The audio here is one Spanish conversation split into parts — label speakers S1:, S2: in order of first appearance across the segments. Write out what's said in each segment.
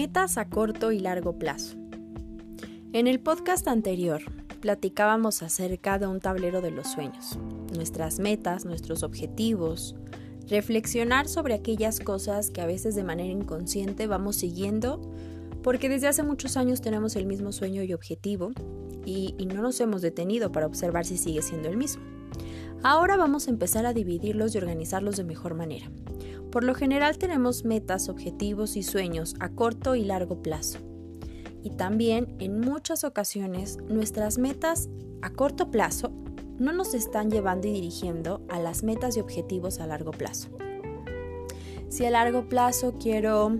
S1: Metas a corto y largo plazo. En el podcast anterior platicábamos acerca de un tablero de los sueños, nuestras metas, nuestros objetivos, reflexionar sobre aquellas cosas que a veces de manera inconsciente vamos siguiendo porque desde hace muchos años tenemos el mismo sueño y objetivo y, y no nos hemos detenido para observar si sigue siendo el mismo. Ahora vamos a empezar a dividirlos y organizarlos de mejor manera. Por lo general tenemos metas, objetivos y sueños a corto y largo plazo. Y también en muchas ocasiones nuestras metas a corto plazo no nos están llevando y dirigiendo a las metas y objetivos a largo plazo. Si a largo plazo quiero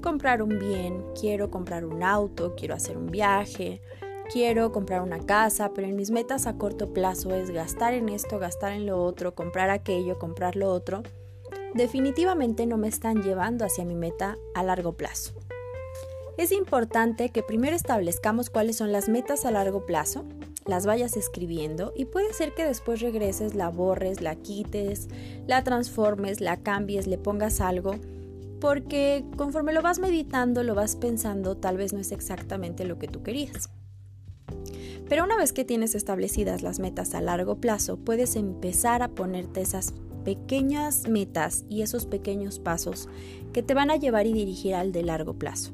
S1: comprar un bien, quiero comprar un auto, quiero hacer un viaje, quiero comprar una casa, pero en mis metas a corto plazo es gastar en esto, gastar en lo otro, comprar aquello, comprar lo otro, definitivamente no me están llevando hacia mi meta a largo plazo. Es importante que primero establezcamos cuáles son las metas a largo plazo, las vayas escribiendo y puede ser que después regreses, la borres, la quites, la transformes, la cambies, le pongas algo, porque conforme lo vas meditando, lo vas pensando, tal vez no es exactamente lo que tú querías. Pero una vez que tienes establecidas las metas a largo plazo, puedes empezar a ponerte esas pequeñas metas y esos pequeños pasos que te van a llevar y dirigir al de largo plazo.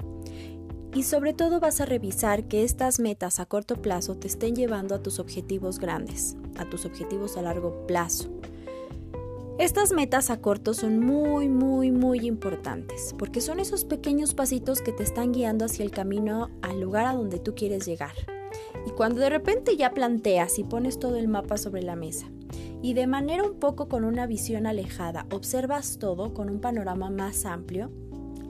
S1: Y sobre todo vas a revisar que estas metas a corto plazo te estén llevando a tus objetivos grandes, a tus objetivos a largo plazo. Estas metas a corto son muy, muy, muy importantes porque son esos pequeños pasitos que te están guiando hacia el camino al lugar a donde tú quieres llegar. Y cuando de repente ya planteas y pones todo el mapa sobre la mesa y de manera un poco con una visión alejada observas todo con un panorama más amplio,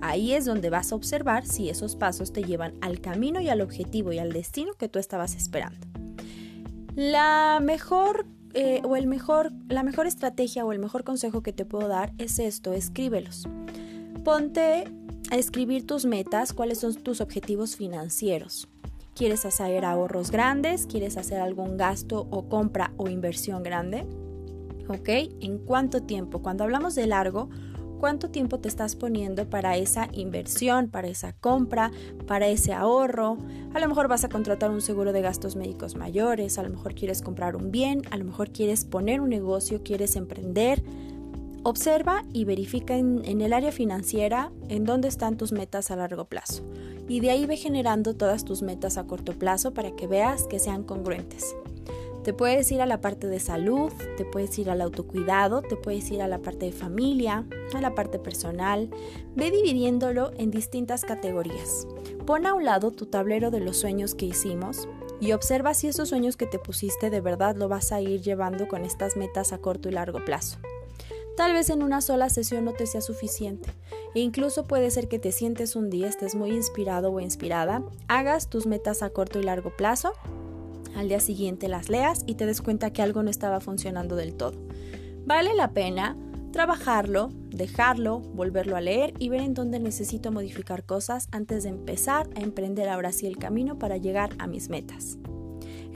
S1: ahí es donde vas a observar si esos pasos te llevan al camino y al objetivo y al destino que tú estabas esperando. La mejor eh, o el mejor, la mejor estrategia o el mejor consejo que te puedo dar es esto, escríbelos. Ponte a escribir tus metas, cuáles son tus objetivos financieros. ¿Quieres hacer ahorros grandes? ¿Quieres hacer algún gasto o compra o inversión grande? ¿Ok? ¿En cuánto tiempo? Cuando hablamos de largo, ¿cuánto tiempo te estás poniendo para esa inversión, para esa compra, para ese ahorro? A lo mejor vas a contratar un seguro de gastos médicos mayores, a lo mejor quieres comprar un bien, a lo mejor quieres poner un negocio, quieres emprender. Observa y verifica en, el área financiera en dónde están tus metas a largo plazo. Y de ahí ve generando todas tus metas a corto plazo para que veas que sean congruentes. Te puedes ir a la parte de salud, te puedes ir al autocuidado, te puedes ir a la parte de familia, a la parte personal. Ve dividiéndolo en distintas categorías. Pon a un lado tu tablero de los sueños que hicimos y observa si esos sueños que te pusiste de verdad lo vas a ir llevando con estas metas a corto y largo plazo. Tal vez en una sola sesión no te sea suficiente e incluso puede ser que te sientes un día, estés muy inspirado o inspirada, hagas tus metas a corto y largo plazo al día siguiente las leas y te des cuenta que algo no estaba funcionando del todo. Vale la pena trabajarlo, dejarlo, volverlo a leer y ver en dónde necesito modificar cosas antes de empezar a emprender ahora sí el camino para llegar a mis metas.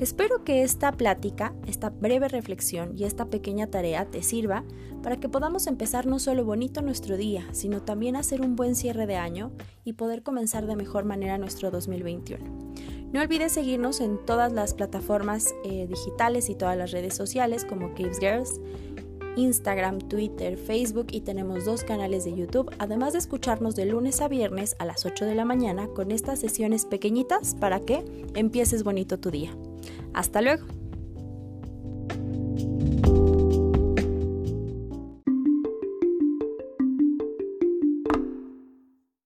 S1: Espero que esta plática, esta breve reflexión y esta pequeña tarea te sirva para que podamos empezar no solo bonito nuestro día, sino también hacer un buen cierre de año y poder comenzar de mejor manera nuestro 2021. No olvides seguirnos en todas las plataformas eh, digitales y todas las redes sociales como Caves Girls, Instagram, Twitter, Facebook y tenemos dos canales de YouTube, además de escucharnos de lunes a viernes a las 8 de la mañana con estas sesiones pequeñitas para que empieces bonito tu día. Hasta luego.